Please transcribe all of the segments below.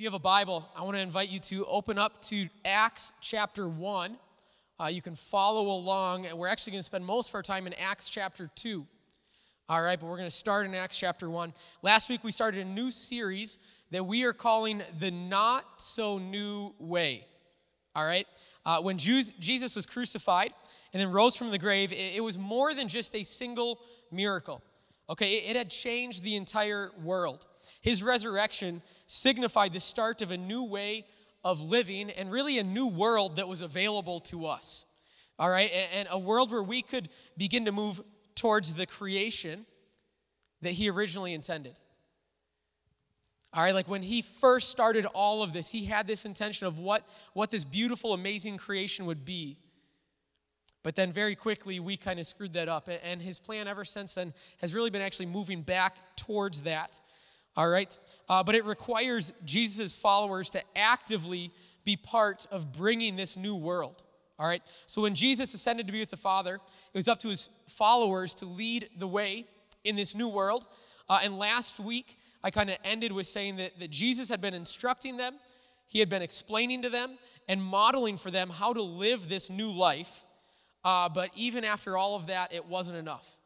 If you have a Bible, I want to invite you to open up to Acts chapter 1. Uh, you can follow along, and we're actually going to spend most of our time in Acts chapter 2. All right, but we're going to start in Acts chapter 1. Last week, we started a new series that we are calling the Not So New Way. All right? Uh, when Jesus was crucified and then rose from the grave, it, it was more than just a single miracle. Okay, it, had changed the entire world. His resurrection signified the start of a new way of living and really a new world that was available to us. All right, and a world where we could begin to move towards the creation that he originally intended. All right, like when he first started all of this, he had this intention of what, what this beautiful, amazing creation would be. But then very quickly, we kind of screwed that up. And his plan ever since then has really been actually moving back towards that. All right? Uh, but it requires Jesus' followers to actively be part of bringing this new world. All right? So when Jesus ascended to be with the Father, it was up to his followers to lead the way in this new world. Uh, and last week, I kind of ended with saying that, that Jesus had been instructing them, he had been explaining to them, and modeling for them how to live this new life. Uh, but even after all of that, it wasn't enough.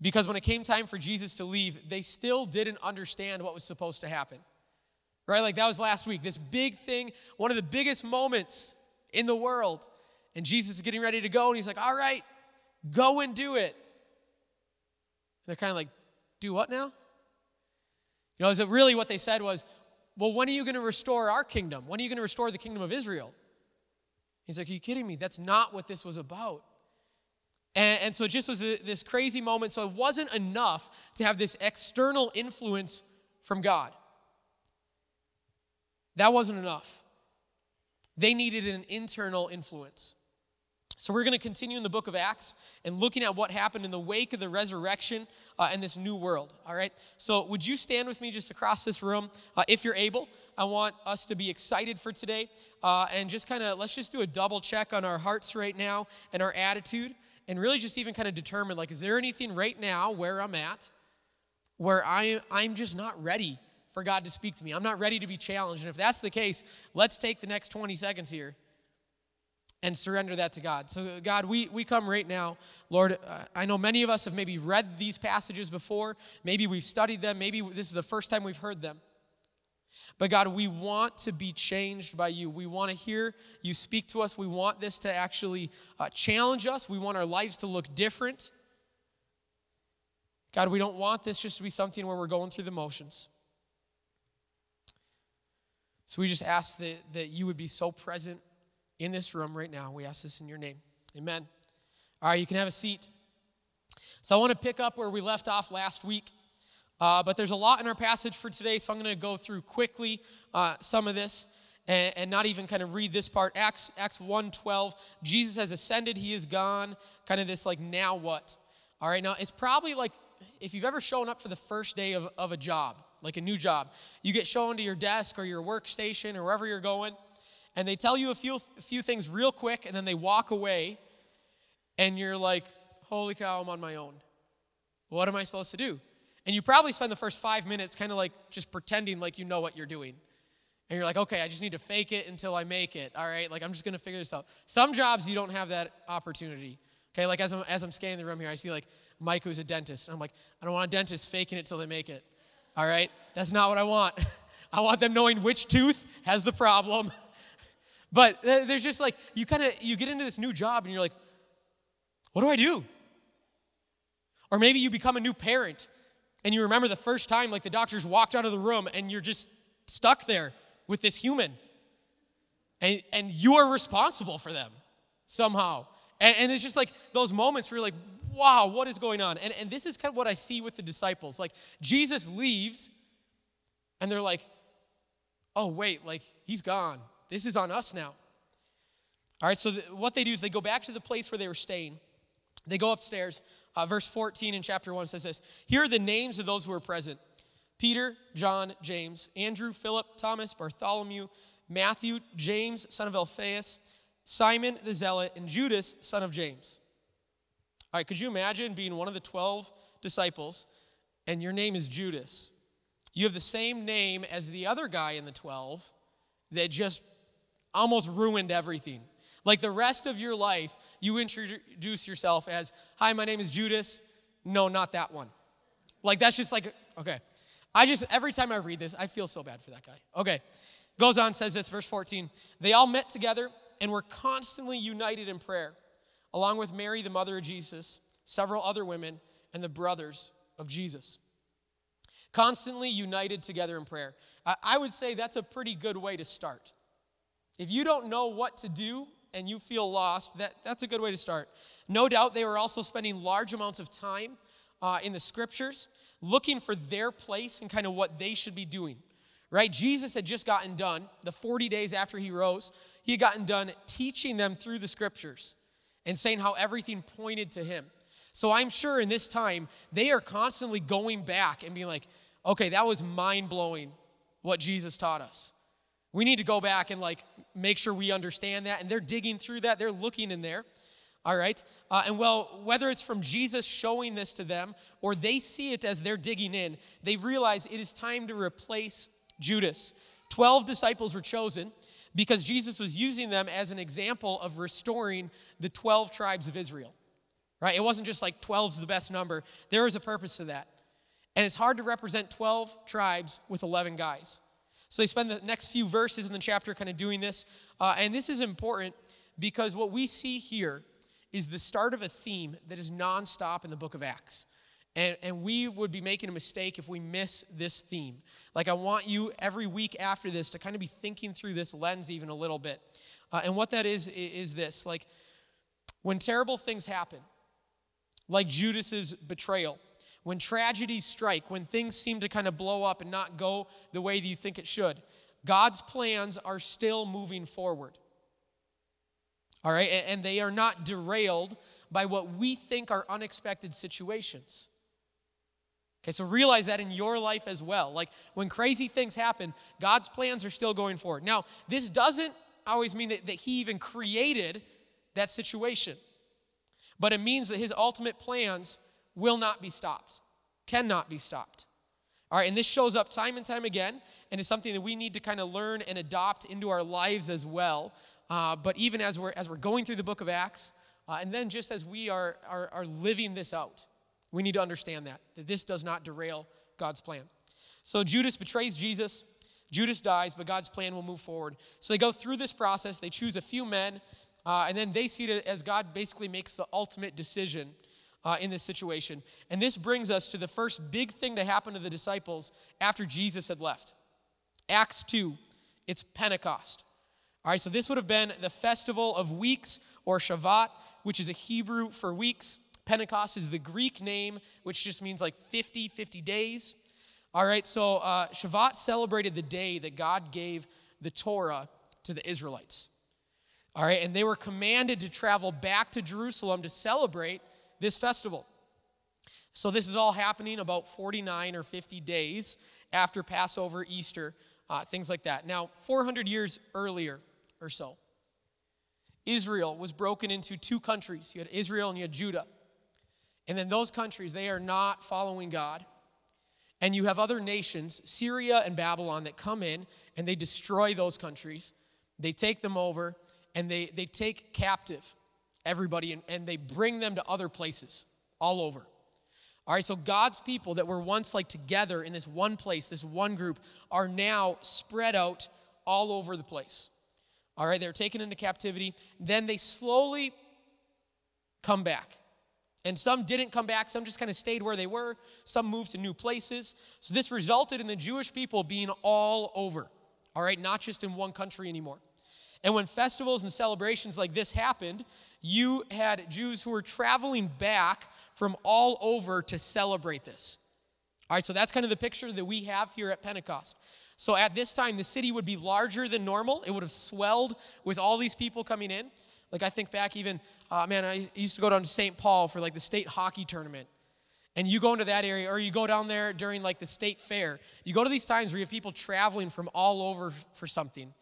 Because when it came time for Jesus to leave, they still didn't understand what was supposed to happen. Right? Like that was last week. This big thing, one of the biggest moments in the world. And Jesus is getting ready to go, and he's like, All right, go and do it. They're kind of like, Do what now? You know, is it really what they said was, Well, when are you going to restore our kingdom? When are you going to restore the kingdom of Israel? He's like, Are you kidding me? That's not what this was about. And, and so it just was a, this crazy moment. So it wasn't enough to have this external influence from God. That wasn't enough. They needed an internal influence. So we're going to continue in the book of Acts and looking at what happened in the wake of the resurrection uh, in this new world. All right. So would you stand with me just across this room, uh, if you're able? I want us to be excited for today, uh, and just kind of let's just do a double check on our hearts right now and our attitude and really just even kind of determine like, is there anything right now where I'm at where I, I'm just not ready for God to speak to me? I'm not ready to be challenged. And if that's the case, let's take the next 20 seconds here and surrender that to God. So, God, we, we come right now. Lord, uh, I know many of us have maybe read these passages before. Maybe we've studied them. Maybe this is the first time we've heard them. But God, we want to be changed by you. We want to hear you speak to us. We want this to actually uh, challenge us. We want our lives to look different. God, we don't want this just to be something where we're going through the motions. So we just ask that, that you would be so present in this room right now. We ask this in your name. Amen. All right, you can have a seat. So I want to pick up where we left off last week. Uh, but there's a lot in our passage for today, so I'm going to go through quickly uh, some of this and, and, not even kind of read this part. Acts, Acts 1.12, Jesus has ascended, he is gone. Kind of this like, now what? All right, now it's probably like if you've ever shown up for the first day of, of a job, like a new job, you get shown to your desk or your workstation or wherever you're going, and they tell you a few, a few things real quick, and then they walk away, and you're like, holy cow, I'm on my own. What am I supposed to do? And you probably spend the first five minutes kind of like just pretending like you know what you're doing. And you're like, okay, I just need to fake it until I make it. All right, like I'm just gonna figure this out. Some jobs you don't have that opportunity. Okay, like as I'm, as I'm scanning the room here, I see like Mike who's a dentist. And I'm like, I don't want a dentist faking it till they make it. All right, that's not what I want. I want them knowing which tooth has the problem. but there's just like, you kind of, you get into this new job and you're like, what do I do? Or maybe you become a new parent and you remember the first time, like the doctors walked out of the room and you're just stuck there with this human. And, and you are responsible for them somehow. And, and it's just like those moments where you're like, wow, what is going on? And, and this is kind of what I see with the disciples. Like, Jesus leaves, and they're like, oh, wait, like, he's gone. This is on us now. All right, so what they do is they go back to the place where they were staying. They go upstairs. Uh, verse 14 in chapter 1 says this Here are the names of those who were present Peter, John, James, Andrew, Philip, Thomas, Bartholomew, Matthew, James, son of Alphaeus, Simon the Zealot, and Judas, son of James. All right, could you imagine being one of the 12 disciples and your name is Judas? You have the same name as the other guy in the 12 that just almost ruined everything. Like the rest of your life, you introduce yourself as, Hi, my name is Judas. No, not that one. Like that's just like, okay. I just, every time I read this, I feel so bad for that guy. Okay. Goes on, says this, verse 14. They all met together and were constantly united in prayer, along with Mary, the mother of Jesus, several other women, and the brothers of Jesus. Constantly united together in prayer. I would say that's a pretty good way to start. If you don't know what to do and you feel lost, that, that's a good way to start. No doubt they were also spending large amounts of time uh, in the scriptures looking for their place and kind of what they should be doing. Right? Jesus had just gotten done, the 40 days after he rose, he had gotten done teaching them through the scriptures and saying how everything pointed to him. So I'm sure in this time, they are constantly going back and being like, okay, that was mind blowing what Jesus taught us. We need to go back and like make sure we understand that. And they're digging through that, they're looking in there. All right? Uh, and well, whether it's from Jesus showing this to them or they see it as they're digging in, they realize it is time to replace Judas. Twelve disciples were chosen because Jesus was using them as an example of restoring the 12 tribes of Israel. Right? It wasn't just like 12 is the best number, there was a purpose to that. And it's hard to represent 12 tribes with 11 guys. So they spend the next few verses in the chapter kind of doing this. Uh, and this is important because what we see here is the start of a theme that is nonstop in the book of Acts. And, and we would be making a mistake if we miss this theme. Like, I want you every week after this to kind of be thinking through this lens even a little bit. Uh, and what that is, is this like, when terrible things happen, like Judas's betrayal, when tragedies strike, when things seem to kind of blow up and not go the way that you think it should, God's plans are still moving forward. All right, and they are not derailed by what we think are unexpected situations. Okay, so realize that in your life as well. Like when crazy things happen, God's plans are still going forward. Now, this doesn't always mean that, that He even created that situation, but it means that His ultimate plans will not be stopped, cannot be stopped. All right, and this shows up time and time again, and it's something that we need to kind of learn and adopt into our lives as well. Uh, but even as we're, as we're going through the book of Acts, uh, and then just as we are, are, are living this out, we need to understand that, that this does not derail God's plan. So Judas betrays Jesus. Judas dies, but God's plan will move forward. So they go through this process. They choose a few men, uh, and then they see it as God basically makes the ultimate decision uh, in this situation. And this brings us to the first big thing to happen to the disciples after Jesus had left. Acts 2, it's Pentecost. All right, so this would have been the festival of weeks or Shavuot, which is a Hebrew for weeks. Pentecost is the Greek name, which just means like 50, 50 days. All right, so uh, Shavuot celebrated the day that God gave the Torah to the Israelites. All right, and they were commanded to travel back to Jerusalem to celebrate this festival. So this is all happening about 49 or 50 days after Passover, Easter, uh, things like that. Now, 400 years earlier, or so. Israel was broken into two countries. You had Israel and you had Judah. And then those countries, they are not following God. And you have other nations, Syria and Babylon, that come in and they destroy those countries. They take them over and they, they take captive everybody and, and they bring them to other places all over. All right, so God's people that were once like together in this one place, this one group, are now spread out all over the place. All right, they're taken into captivity. Then they slowly come back. And some didn't come back, some just kind of stayed where they were, some moved to new places. So this resulted in the Jewish people being all over, all right, not just in one country anymore. And when festivals and celebrations like this happened, you had Jews who were traveling back from all over to celebrate this. All right, so that's kind of the picture that we have here at Pentecost. So at this time, the city would be larger than normal. It would have swelled with all these people coming in. Like I think back even, uh, man, I used to go down to St. Paul for like the state hockey tournament. And you go into that area, or you go down there during like the state fair. You go to these times where you have people traveling from all over for something,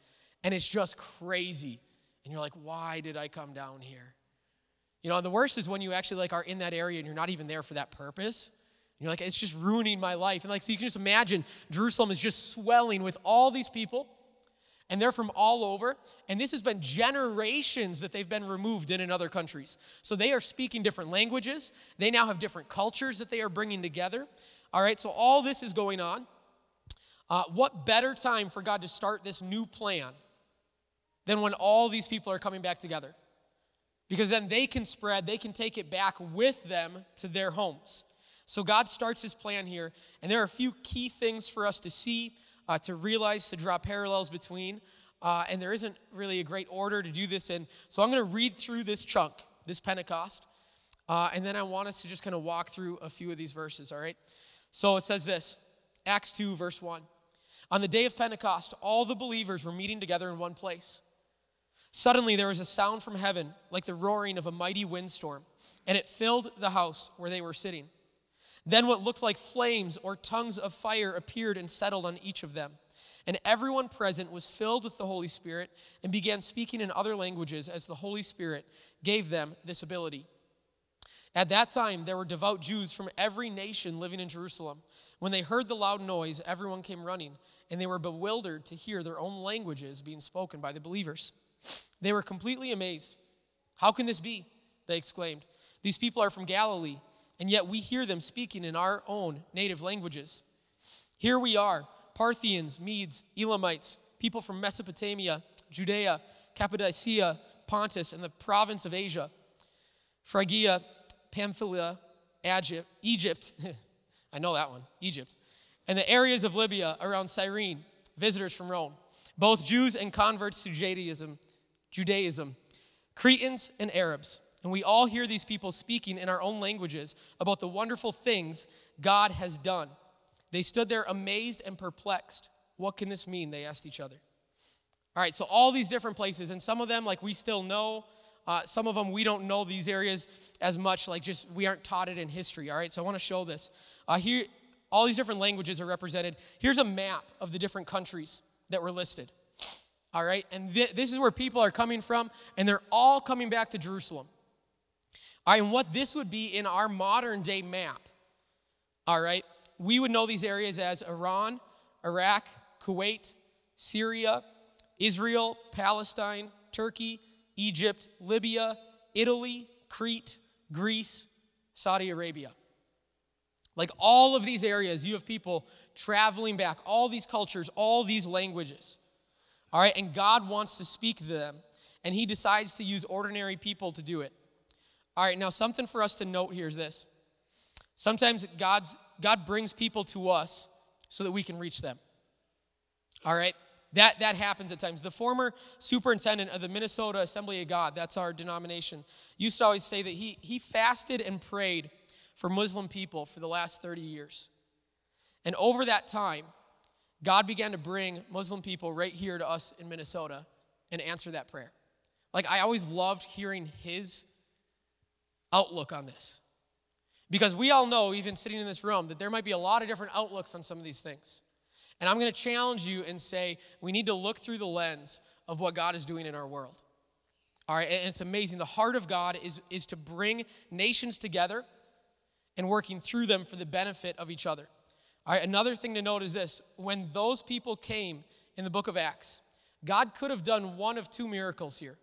and it's just crazy. And you're like, why did I come down here? You know, and the worst is when you actually like are in that area and you're not even there for that purpose. you're like, it's just ruining my life. And like, so you can just imagine Jerusalem is just swelling with all these people, and they're from all over. And this has been generations that they've been removed in in other countries. So they are speaking different languages. They now have different cultures that they are bringing together. All right, so all this is going on. Uh, what better time for God to start this new plan than when all these people are coming back together? Because then they can spread, they can take it back with them to their homes. So God starts his plan here, and there are a few key things for us to see, uh, to realize, to draw parallels between. Uh, and there isn't really a great order to do this in. So I'm going to read through this chunk, this Pentecost, uh, and then I want us to just kind of walk through a few of these verses, all right? So it says this Acts 2, verse 1. On the day of Pentecost, all the believers were meeting together in one place. Suddenly there was a sound from heaven like the roaring of a mighty windstorm, and it filled the house where they were sitting. Then what looked like flames or tongues of fire appeared and settled on each of them. And everyone present was filled with the Holy Spirit and began speaking in other languages as the Holy Spirit gave them this ability. At that time, there were devout Jews from every nation living in Jerusalem. When they heard the loud noise, everyone came running, and they were bewildered to hear their own languages being spoken by the believers. They were completely amazed. How can this be? They exclaimed. These people are from Galilee and yet we hear them speaking in our own native languages. Here we are Parthians, Medes, Elamites, people from Mesopotamia, Judea, Cappadocia, Pontus, and the province of Asia, Phrygia, Pamphylia, Egypt, Egypt. I know that one, Egypt, and the areas of Libya around Cyrene, visitors from Rome, both Jews and converts to Judaism, Judaism, Cretans and Arabs. And we all hear these people speaking in our own languages about the wonderful things God has done. They stood there amazed and perplexed. What can this mean? They asked each other. All right, so all these different places, and some of them, like we still know, uh, some of them we don't know these areas as much, like just we aren't taught it in history. All right, so I want to show this. Uh, here, all these different languages are represented. Here's a map of the different countries that were listed. All right, and th- this is where people are coming from, and they're all coming back to Jerusalem. All right, and what this would be in our modern day map, all right, we would know these areas as Iran, Iraq, Kuwait, Syria, Israel, Palestine, Turkey, Egypt, Libya, Italy, Crete, Greece, Saudi Arabia. Like all of these areas, you have people traveling back, all these cultures, all these languages. All right, and God wants to speak to them, and He decides to use ordinary people to do it. All right, now something for us to note here is this. Sometimes God's, God brings people to us so that we can reach them. All right? That, that happens at times. The former superintendent of the Minnesota Assembly of God, that's our denomination, used to always say that he, he fasted and prayed for Muslim people for the last 30 years. And over that time, God began to bring Muslim people right here to us in Minnesota and answer that prayer. Like, I always loved hearing his outlook on this. Because we all know, even sitting in this room, that there might be a lot of different outlooks on some of these things. And I'm going to challenge you and say we need to look through the lens of what God is doing in our world. All right, and it's amazing. The heart of God is, is to bring nations together and working through them for the benefit of each other. All right, another thing to note is this when those people came in the book of Acts, God could have done one of two miracles here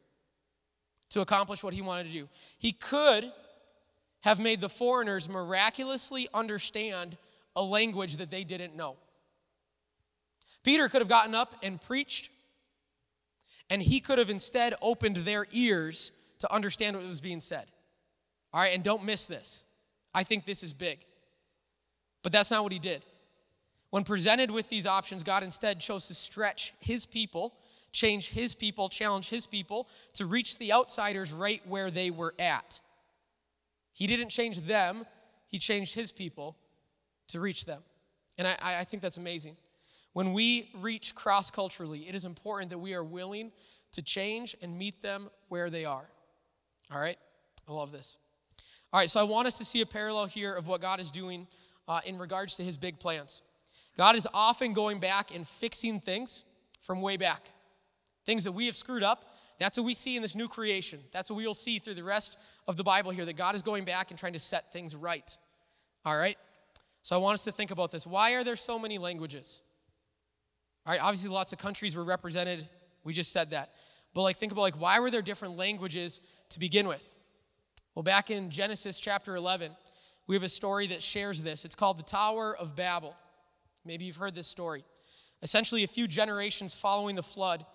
to accomplish what he wanted to do. He could have made the foreigners miraculously understand a language that they didn't know. Peter could have gotten up and preached, and he could have instead opened their ears to understand what was being said. All right, and don't miss this. I think this is big. But that's not what he did. When presented with these options, God instead chose to stretch his people change his people, challenge his people to reach the outsiders right where they were at. He didn't change them, he changed his people to reach them. And I, I think that's amazing. When we reach cross culturally, it is important that we are willing to change and meet them where they are. All right? I love this. All right, so I want us to see a parallel here of what God is doing uh, in regards to his big plans. God is often going back and fixing things from way back. Things that we have screwed up, that's what we see in this new creation. That's what we'll see through the rest of the Bible here that God is going back and trying to set things right. All right? So I want us to think about this. Why are there so many languages? All right, obviously lots of countries were represented. We just said that. But like think about like why were there different languages to begin with? Well, back in Genesis chapter 11, we have a story that shares this. It's called the Tower of Babel. Maybe you've heard this story. Essentially, a few generations following the flood,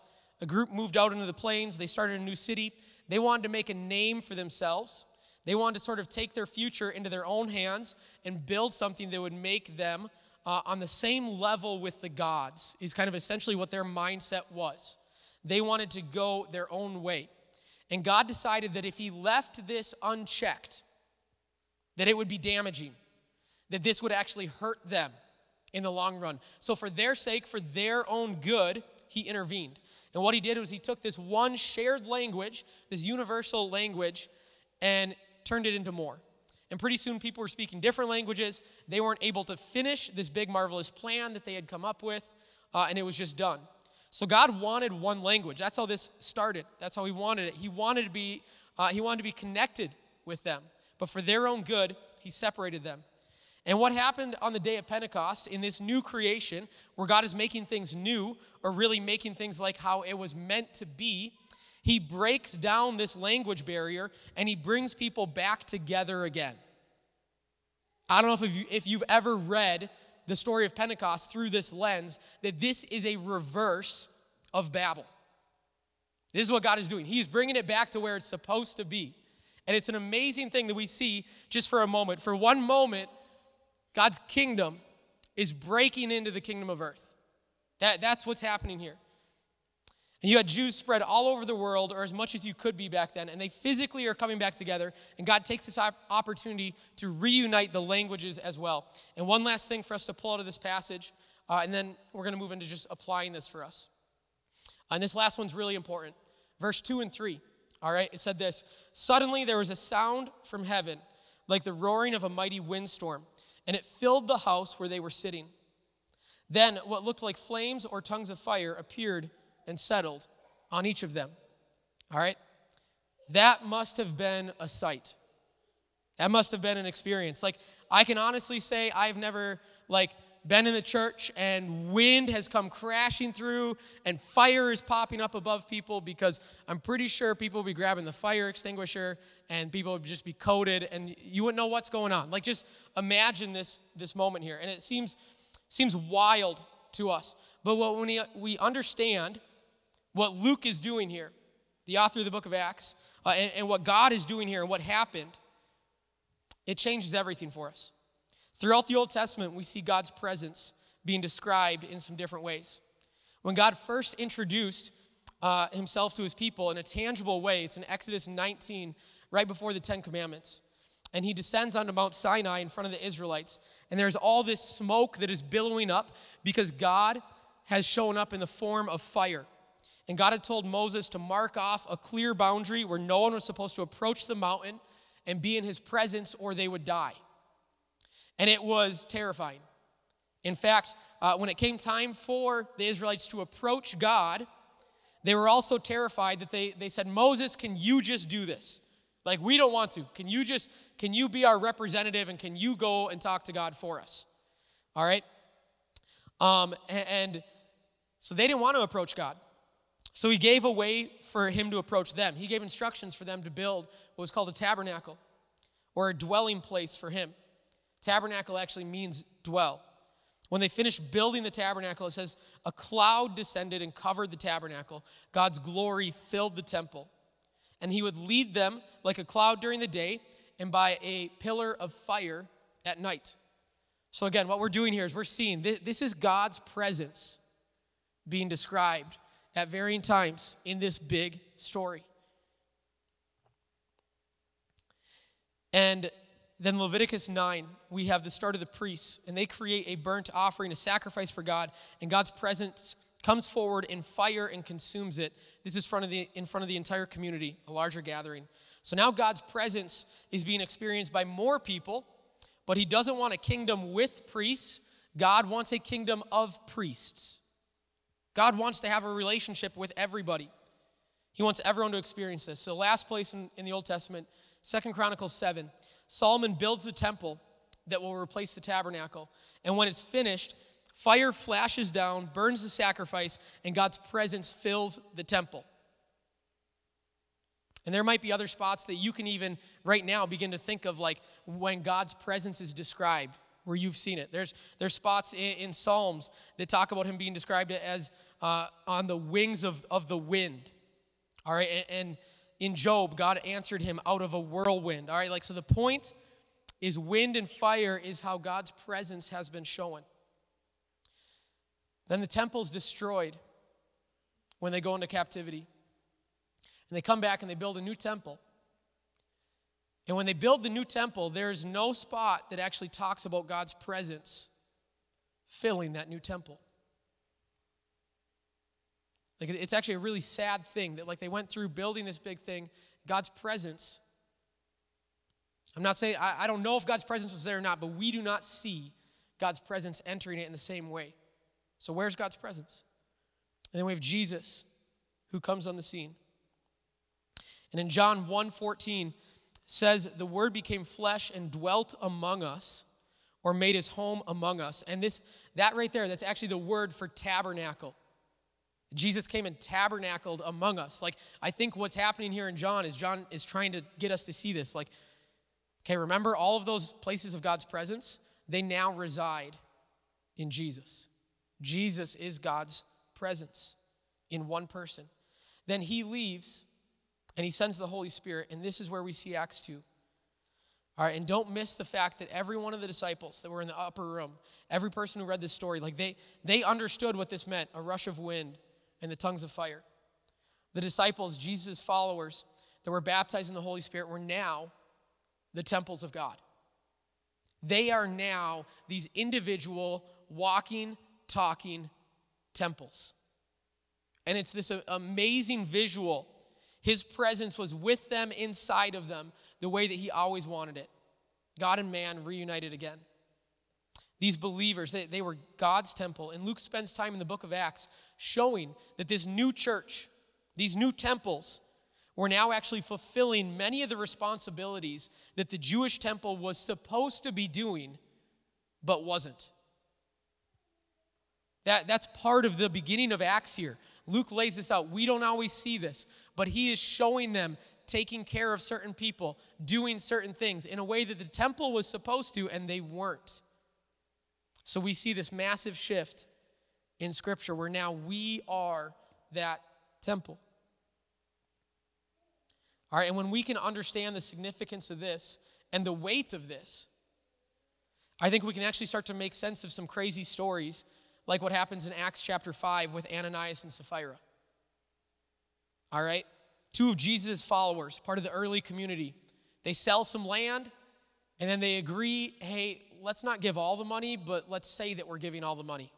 a group moved out into the plains. They started a new city. They wanted to make a name for themselves. They wanted to sort of take their future into their own hands and build something that would make them uh, on the same level with the gods, is kind of essentially what their mindset was. They wanted to go their own way. And God decided that if He left this unchecked, that it would be damaging, that this would actually hurt them in the long run. So, for their sake, for their own good, He intervened. And what He did was He took this one shared language, this universal language, and turned it into more. And pretty soon people were speaking different languages. They weren't able to finish this big, marvelous plan that they had come up with, uh, and it was just done. So God wanted one language. That's how this started. That's how He wanted it. He wanted to be, uh, He wanted to be connected with them. But for their own good, He separated them. And what happened on the day of Pentecost in this new creation, where God is making things new, or really making things like how it was meant to be, he breaks down this language barrier and he brings people back together again. I don't know if, you, if you've ever read the story of Pentecost through this lens, that this is a reverse of Babel. This is what God is doing. He's bringing it back to where it's supposed to be. And it's an amazing thing that we see just for a moment. For one moment, God's kingdom is breaking into the kingdom of earth. That, that's what's happening here. And you had Jews spread all over the world, or as much as you could be back then, and they physically are coming back together. And God takes this opportunity to reunite the languages as well. And one last thing for us to pull out of this passage, uh, and then we're going to move into just applying this for us. And this last one's really important. Verse 2 and 3. All right, it said this Suddenly there was a sound from heaven, like the roaring of a mighty windstorm, and it filled the house where they were sitting. Then what looked like flames or tongues of fire appeared and settled on each of them. All right? That must have been a sight. That must have been an experience. Like, I can honestly say I've never, like, been in the church and wind has come crashing through and fire is popping up above people because I'm pretty sure people will be grabbing the fire extinguisher and people would just be coated and you wouldn't know what's going on. Like just imagine this this moment here. And it seems seems wild to us. But what when we, we understand what Luke is doing here, the author of the book of Acts, uh, and, and what God is doing here and what happened, it changes everything for us. Throughout the Old Testament, we see God's presence being described in some different ways. When God first introduced uh, himself to his people in a tangible way, it's in Exodus 19, right before the Ten Commandments. And he descends onto Mount Sinai in front of the Israelites. And there's all this smoke that is billowing up because God has shown up in the form of fire. And God had told Moses to mark off a clear boundary where no one was supposed to approach the mountain and be in his presence or they would die. And it was terrifying. In fact, uh, when it came time for the Israelites to approach God, they were also terrified that they, they said, Moses, can you just do this? Like, we don't want to. Can you just, can you be our representative and can you go and talk to God for us? All right? Um, and so they didn't want to approach God. So he gave a way for him to approach them. He gave instructions for them to build what was called a tabernacle or a dwelling place for him. Tabernacle actually means dwell. When they finished building the tabernacle, it says, a cloud descended and covered the tabernacle. God's glory filled the temple. And he would lead them like a cloud during the day and by a pillar of fire at night. So, again, what we're doing here is we're seeing this, this is God's presence being described at varying times in this big story. And then Leviticus 9, we have the start of the priests, and they create a burnt offering, a sacrifice for God, and God's presence comes forward in fire and consumes it. This is front of the, in front of the entire community, a larger gathering. So now God's presence is being experienced by more people, but He doesn't want a kingdom with priests. God wants a kingdom of priests. God wants to have a relationship with everybody. He wants everyone to experience this. So, last place in, in the Old Testament, Second Chronicles 7. Solomon builds the temple, that will replace the tabernacle. And when it's finished, fire flashes down, burns the sacrifice, and God's presence fills the temple. And there might be other spots that you can even right now begin to think of, like when God's presence is described, where you've seen it. There's, there's spots in, in Psalms that talk about him being described as uh, on the wings of, of the wind. All right, and, and in Job, God answered him out of a whirlwind. All right, like so the point is wind and fire is how God's presence has been shown. Then the temple's destroyed when they go into captivity. And they come back and they build a new temple. And when they build the new temple, there's no spot that actually talks about God's presence filling that new temple. Like it's actually a really sad thing that like they went through building this big thing, God's presence. I'm not saying I, I don't know if God's presence was there or not, but we do not see God's presence entering it in the same way. So where's God's presence? And then we have Jesus who comes on the scene. And in John 1:14 says the word became flesh and dwelt among us or made his home among us. And this that right there that's actually the word for tabernacle. Jesus came and tabernacled among us. Like I think what's happening here in John is John is trying to get us to see this like okay, remember all of those places of God's presence? They now reside in Jesus. Jesus is God's presence in one person. Then he leaves and he sends the Holy Spirit, and this is where we see Acts 2. All right, and don't miss the fact that every one of the disciples that were in the upper room, every person who read this story, like they they understood what this meant, a rush of wind and the tongues of fire. The disciples, Jesus' followers that were baptized in the Holy Spirit were now the temples of God. They are now these individual walking, talking temples. And it's this amazing visual his presence was with them, inside of them, the way that He always wanted it. God and man reunited again. These believers, they, they were God's temple. And Luke spends time in the book of Acts showing that this new church, these new temples, were now actually fulfilling many of the responsibilities that the Jewish temple was supposed to be doing, but wasn't. That, that's part of the beginning of Acts here. Luke lays this out. We don't always see this, but he is showing them taking care of certain people, doing certain things in a way that the temple was supposed to, and they weren't. So we see this massive shift in Scripture where now we are that temple. All right, and when we can understand the significance of this and the weight of this, I think we can actually start to make sense of some crazy stories like what happens in Acts chapter 5 with Ananias and Sapphira. All right? Two of Jesus' followers, part of the early community, they sell some land and then they agree hey, let's not give all the money, but let's say that we're giving all the money.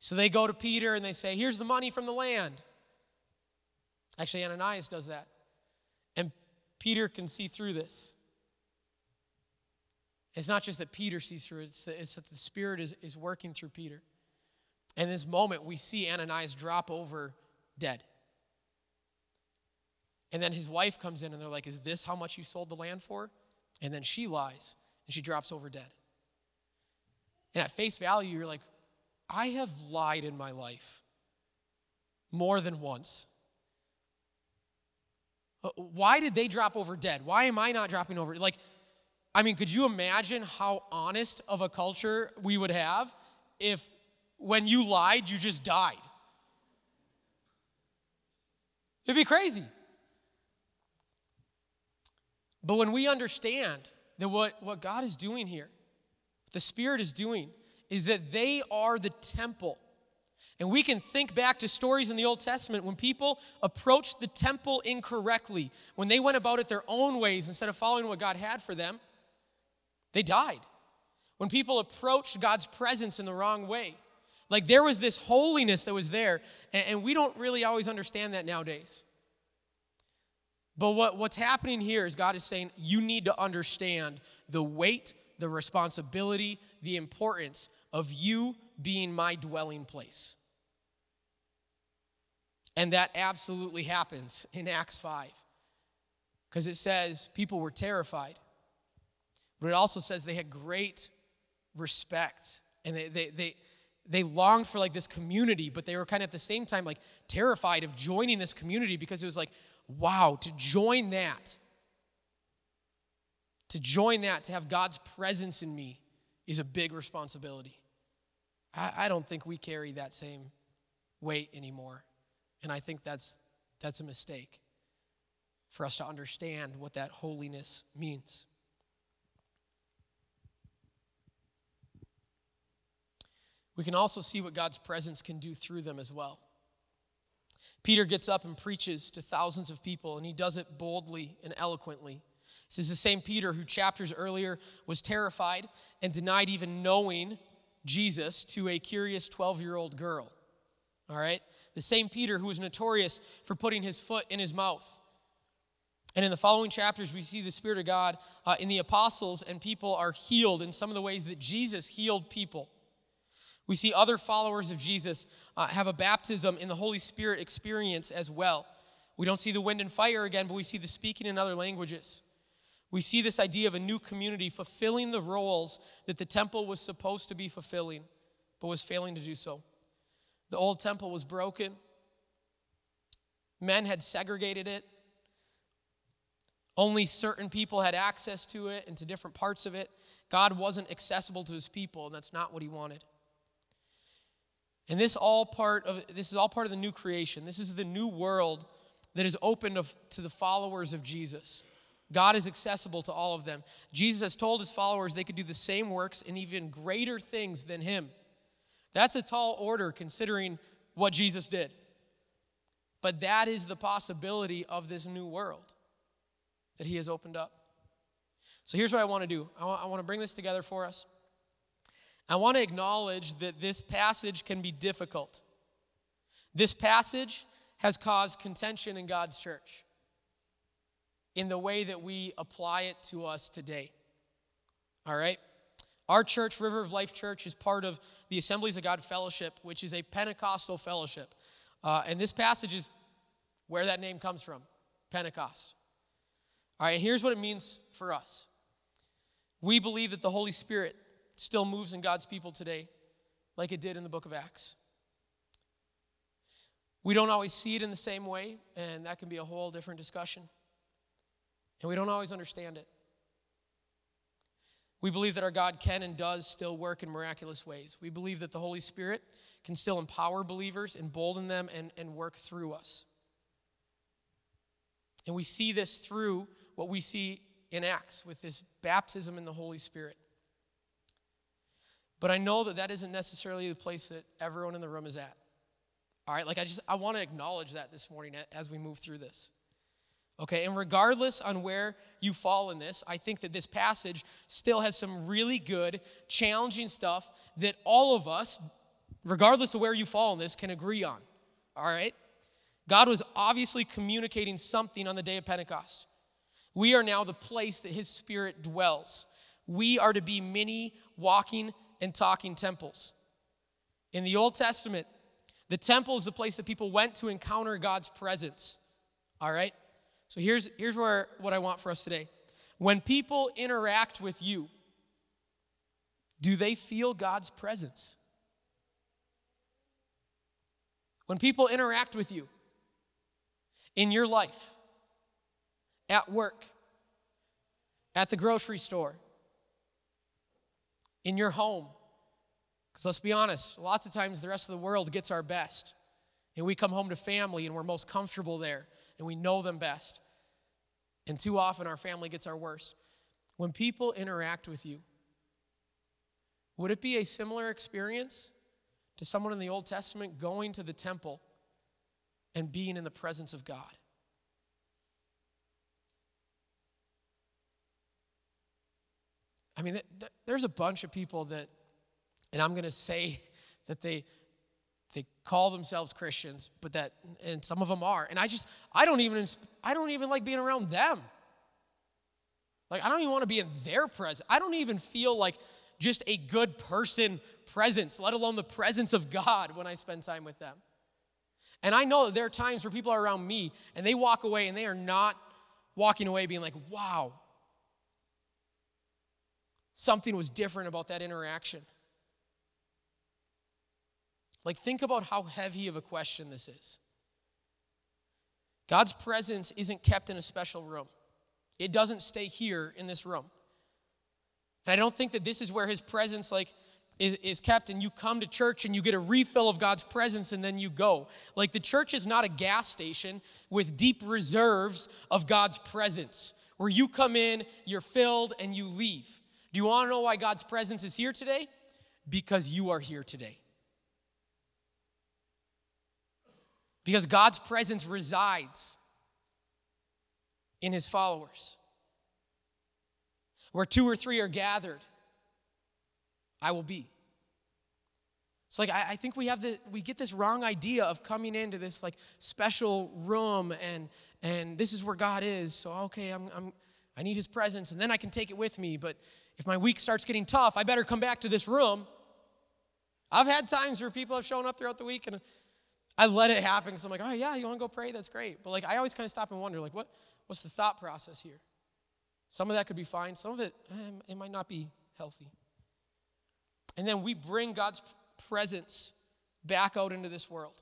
So they go to Peter and they say, here's the money from the land. Actually, Ananias does that. And Peter can see through this. It's not just that Peter sees through it, it's, that the Spirit is, is working through Peter. And this moment, we see Ananias drop over dead. And then his wife comes in and they're like, Is this how much you sold the land for? And then she lies and she drops over dead. And at face value, you're like, I have lied in my life more than once. Uh, why did they drop over dead? Why am I not dropping over? Like, I mean, could you imagine how honest of a culture we would have if when you lied, you just died? It'd be crazy. But when we understand that what, what God is doing here, the Spirit is doing, is that they are the temple. And we can think back to stories in the Old Testament when people approached the temple incorrectly, when they went about it their own ways instead of following what God had for them. They died. When people approached God's presence in the wrong way, like there was this holiness that was there, and we don't really always understand that nowadays. But what, what's happening here is God is saying, you need to understand the weight, the responsibility, the importance of you being my dwelling place. And that absolutely happens in Acts 5. Because it says people were terrified But it also says they had great respect and they, they, they, they longed for like this community, but they were kind of at the same time like terrified of joining this community because it was like, wow, to join that, to join that, to have God's presence in me is a big responsibility. I, I don't think we carry that same weight anymore. And I think that's, that's a mistake for us to understand what that holiness means. We can also see what God's presence can do through them as well. Peter gets up and preaches to thousands of people, and he does it boldly and eloquently. This is the same Peter who chapters earlier was terrified and denied even knowing Jesus to a curious 12 year old girl. All right? The same Peter who was notorious for putting his foot in his mouth. And in the following chapters, we see the Spirit of God uh, in the apostles, and people are healed in some of the ways that Jesus healed people. We see other followers of Jesus uh, have a baptism in the Holy Spirit experience as well. We don't see the wind and fire again, but we see the speaking in other languages. We see this idea of a new community fulfilling the roles that the temple was supposed to be fulfilling, but was failing to do so. The old temple was broken, men had segregated it. Only certain people had access to it and to different parts of it. God wasn't accessible to his people, and that's not what he wanted. And this all part of this is all part of the new creation. This is the new world that is open to, the followers of Jesus. God is accessible to all of them. Jesus has told his followers they could do the same works and even greater things than him. That's a tall order considering what Jesus did. But that is the possibility of this new world that he has opened up. So here's what I want to do I want to bring this together for us. I want to acknowledge that this passage can be difficult. This passage has caused contention in God's church in the way that we apply it to us today. All right? Our church, River of Life Church, is part of the Assemblies of God Fellowship, which is a Pentecostal fellowship. Uh, and this passage is where that name comes from Pentecost. All right, here's what it means for us we believe that the Holy Spirit still moves in God's people today, like it did in the book of Acts. We don't always see it in the same way, and that can be a whole different discussion. And we don't always understand it. We believe that our God can and does still work in miraculous ways. We believe that the Holy Spirit can still empower believers, embolden them, and, and work through us. And we see this through what we see in Acts with this baptism in the Holy Spirit. But I know that that isn't necessarily the place that everyone in the room is at. All right, like I just I want to acknowledge that this morning as we move through this. Okay, and regardless on where you fall in this, I think that this passage still has some really good, challenging stuff that all of us, regardless of where you fall in this, can agree on. All right? God was obviously communicating something on the day of Pentecost. We are now the place that His Spirit dwells. We are to be many walking and talking temples. In the Old Testament, the temple is the place that people went to encounter God's presence. All right? So here's, here's where, what I want for us today. When people interact with you, do they feel God's presence? When people interact with you in your life, at work, at the grocery store, in your home. Because let's be honest, lots of times the rest of the world gets our best. And we come home to family and we're most comfortable there and we know them best. And too often our family gets our worst. When people interact with you, would it be a similar experience to someone in the Old Testament going to the temple and being in the presence of God? I mean, there's a bunch of people that, and I'm going to say that they, they call themselves Christians, but that, and some of them are. And I just, I don't even, I don't even like being around them. Like, I don't even want to be in their presence. I don't even feel like just a good person presence, let alone the presence of God when I spend time with them. And I know that there are times where people are around me and they walk away and they are not walking away being like, wow, something was different about that interaction. Like, think about how heavy of a question this is. God's presence isn't kept in a special room, it doesn't stay here in this room. And I don't think that this is where his presence, like, is, is kept and you come to church and you get a refill of God's presence and then you go. Like the church is not a gas station with deep reserves of God's presence where you come in, you're filled, and you leave. Do you want to know why God's presence is here today? Because you are here today. Because God's presence resides in his followers. Where two or three are gathered, I will be. It's like I, I, think we have the we get this wrong idea of coming into this like special room and and this is where God is. So okay, I'm, I'm I need His presence, and then I can take it with me. But if my week starts getting tough, I better come back to this room. I've had times where people have shown up throughout the week, and I let it happen because I'm like, oh yeah, you want to go pray? That's great. But like I always kind of stop and wonder, like, what what's the thought process here? Some of that could be fine. Some of it, eh, it might not be healthy. And then we bring God's presence back out into this world.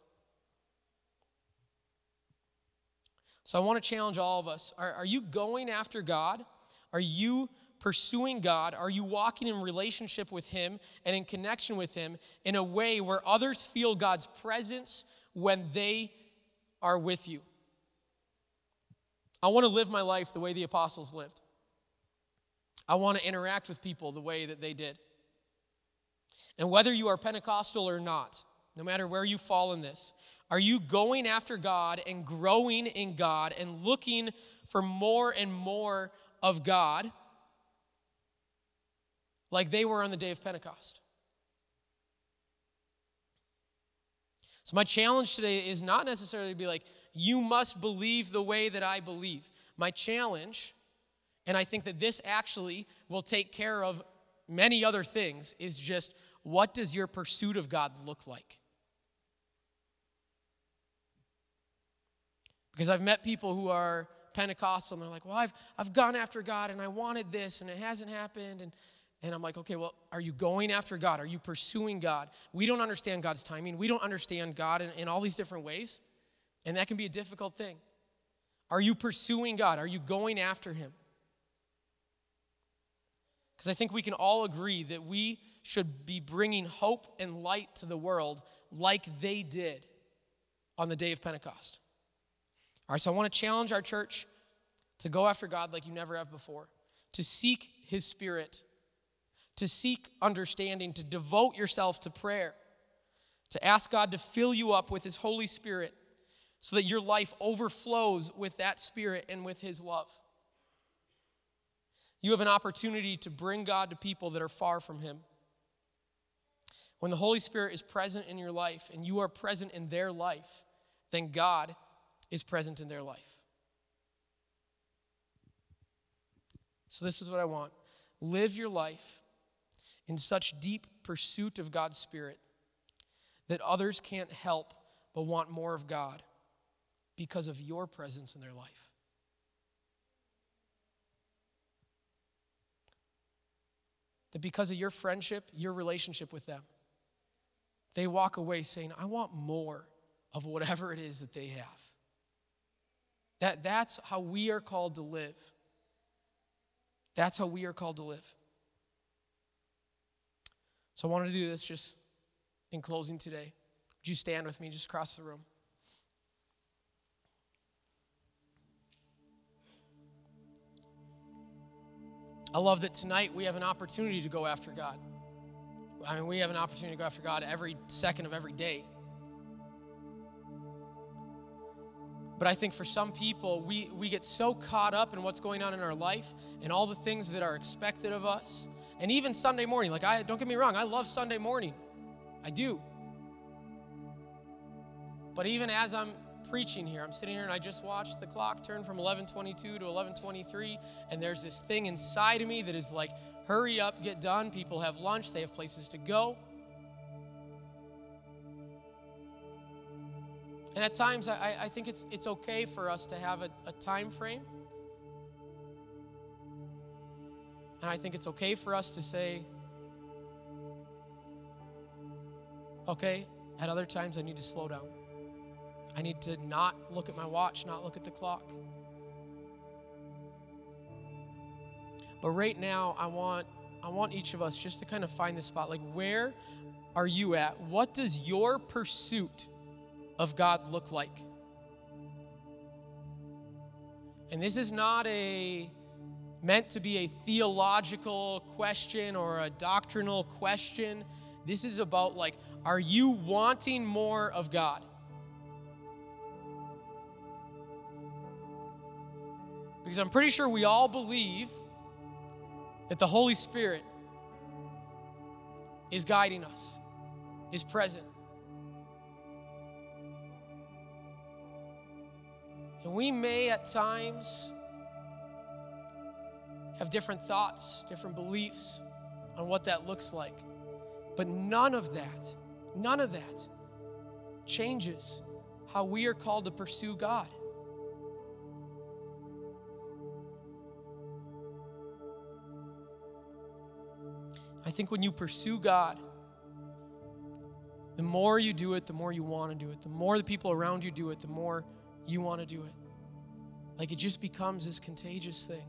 So I want to challenge all of us. Are, are you going after God? Are you pursuing God? Are you walking in relationship with Him and in connection with Him in a way where others feel God's presence when they are with you? I want to live my life the way the apostles lived. I want to interact with people the way that they did. And whether you are Pentecostal or not, no matter where you fall in this, are you going after God and growing in God and looking for more and more of God like they were on the day of Pentecost? So, my challenge today is not necessarily to be like, you must believe the way that I believe. My challenge, and I think that this actually will take care of many other things, is just what does your pursuit of God look like? Because I've met people who are Pentecostal and they're like, well, I've, I've gone after God and I wanted this and it hasn't happened. And, and I'm like, okay, well, are you going after God? Are you pursuing God? We don't understand God's timing. We don't understand God in, in all these different ways. And that can be a difficult thing. Are you pursuing God? Are you going after Him? Because I think we can all agree that we should be bringing hope and light to the world like they did on the day of Pentecost. All right, so I want to challenge our church to go after God like you never have before, to seek His Spirit, to seek understanding, to devote yourself to prayer, to ask God to fill you up with His Holy Spirit so that your life overflows with that Spirit and with His love. You have an opportunity to bring God to people that are far from Him. When the Holy Spirit is present in your life and you are present in their life, then God is present in their life. So, this is what I want live your life in such deep pursuit of God's Spirit that others can't help but want more of God because of your presence in their life. That because of your friendship, your relationship with them, they walk away saying, I want more of whatever it is that they have. That, that's how we are called to live. That's how we are called to live. So I wanted to do this just in closing today. Would you stand with me just across the room? I love that tonight we have an opportunity to go after God. I mean, we have an opportunity to go after God every second of every day. But I think for some people, we, we get so caught up in what's going on in our life and all the things that are expected of us. And even Sunday morning, like I don't get me wrong, I love Sunday morning. I do. But even as I'm preaching here, I'm sitting here and I just watched the clock turn from 11:22 to 11:23 and there's this thing inside of me that is like hurry up, get done. People have lunch, they have places to go. And at times, I, I think it's, it's okay for us to have a, a time frame. And I think it's okay for us to say, okay, at other times I need to slow down. I need to not look at my watch, not look at the clock. But right now, I want I want each of us just to kind of find the spot. Like, where are you at? What does your pursuit of God look like? And this is not a meant to be a theological question or a doctrinal question. This is about like, are you wanting more of God? Because I'm pretty sure we all believe that the Holy Spirit is guiding us, is present. And we may at times have different thoughts, different beliefs on what that looks like. But none of that, none of that changes how we are called to pursue God. I think when you pursue God, the more you do it, the more you want to do it. The more the people around you do it, the more you want to do it. Like it just becomes this contagious thing.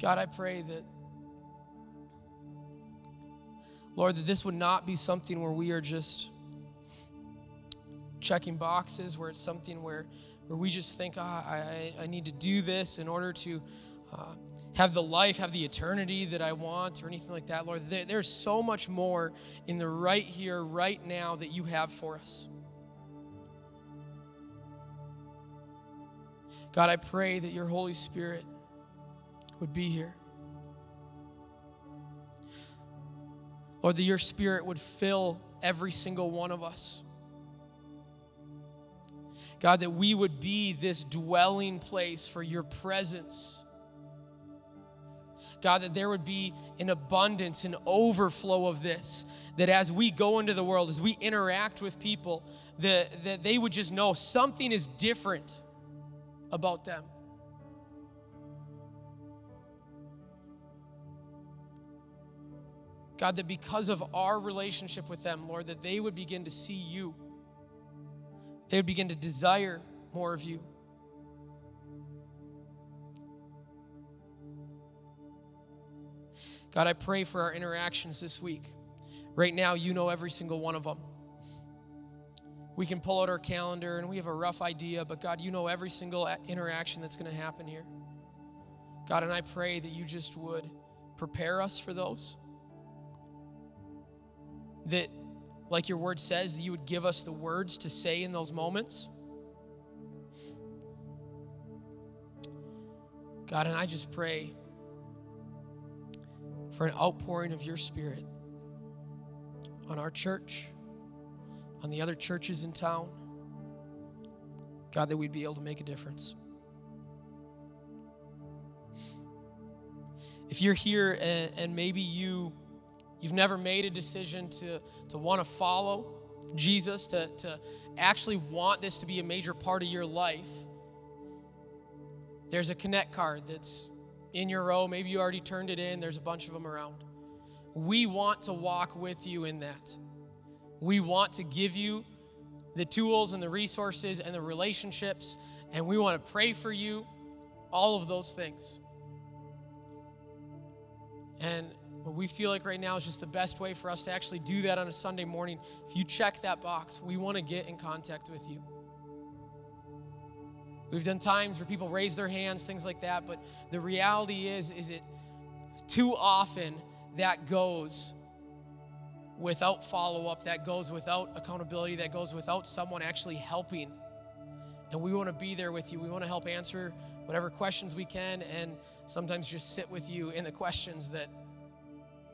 God, I pray that, Lord, that this would not be something where we are just checking boxes, where it's something where where we just think, oh, I, I need to do this in order to uh, have the life, have the eternity that I want, or anything like that, Lord. There, there's so much more in the right here, right now that you have for us. God, I pray that your Holy Spirit would be here. Lord, that your Spirit would fill every single one of us. God, that we would be this dwelling place for your presence. God, that there would be an abundance, an overflow of this. That as we go into the world, as we interact with people, that, that they would just know something is different about them. God, that because of our relationship with them, Lord, that they would begin to see you they would begin to desire more of you. God, I pray for our interactions this week. Right now, you know every single one of them. We can pull out our calendar and we have a rough idea, but God, you know every single interaction that's going to happen here. God, and I pray that you just would prepare us for those. That like your word says, that you would give us the words to say in those moments. God, and I just pray for an outpouring of your spirit on our church, on the other churches in town. God, that we'd be able to make a difference. If you're here and, and maybe you you've never made a decision to, to want to follow Jesus, to, to actually want this to be a major part of your life, there's a Connect card that's in your row. Maybe you already turned it in, there's a bunch of them around. We want to walk with you in that. We want to give you the tools and the resources and the relationships, and we want to pray for you, all of those things. And what we feel like right now is just the best way for us to actually do that on a Sunday morning. If you check that box, we want to get in contact with you. We've done times where people raise their hands, things like that, but the reality is, is it too often that goes without follow up, that goes without accountability, that goes without someone actually helping. And we want to be there with you. We want to help answer whatever questions we can and sometimes just sit with you in the questions that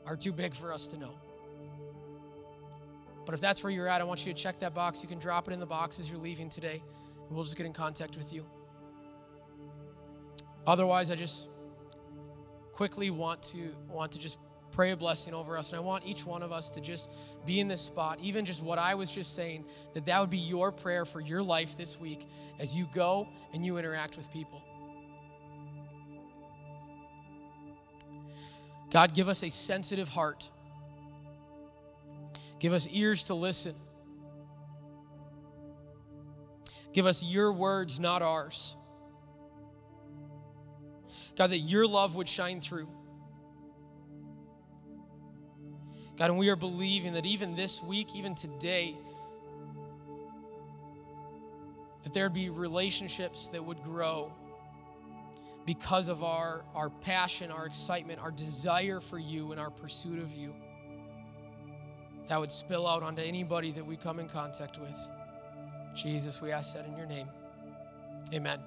are too big for us to know. But if that's where you're at, I want you to check that box. You can drop it in the box as you're leaving today, and we'll just get in contact with you. Otherwise, I just quickly want to want to just pray a blessing over us. And I want each one of us to just be in this spot, even just what I was just saying, that that would be your prayer for your life this week as you go and you interact with people. God, give us a sensitive heart. Give us ears to listen. Give us your words, not ours. God, that your love would shine through. God, and we are believing that even this week, even today, that there would be relationships that would grow because of our, our passion, our excitement, our desire for you, and our pursuit of you. That would spill out onto anybody that we come in contact with. Jesus, we ask that in your name. Amen.